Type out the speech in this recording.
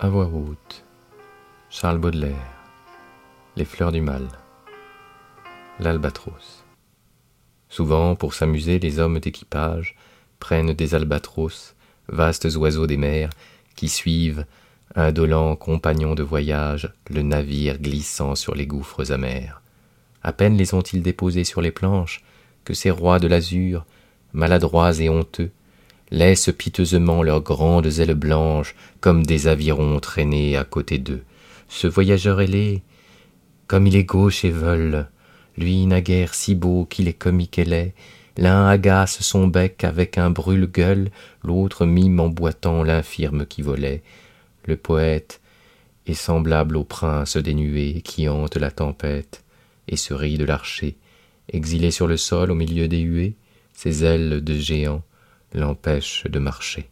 À voix haute, Charles Baudelaire, Les fleurs du mal, l'albatros. Souvent, pour s'amuser, les hommes d'équipage prennent des albatros, vastes oiseaux des mers, qui suivent, indolents compagnons de voyage, le navire glissant sur les gouffres amers. À peine les ont-ils déposés sur les planches que ces rois de l'azur, maladroits et honteux, laissent piteusement leurs grandes ailes blanches comme des avirons traînés à côté d'eux. Ce voyageur ailé, comme il est gauche et veule, lui naguère si beau qu'il est comique et laid, l'un agace son bec avec un brûle-gueule, l'autre mime en boitant l'infirme qui volait. Le poète est semblable au prince des nuées qui hante la tempête et se rit de l'archer, exilé sur le sol au milieu des huées, ses ailes de géant l'empêchent de marcher.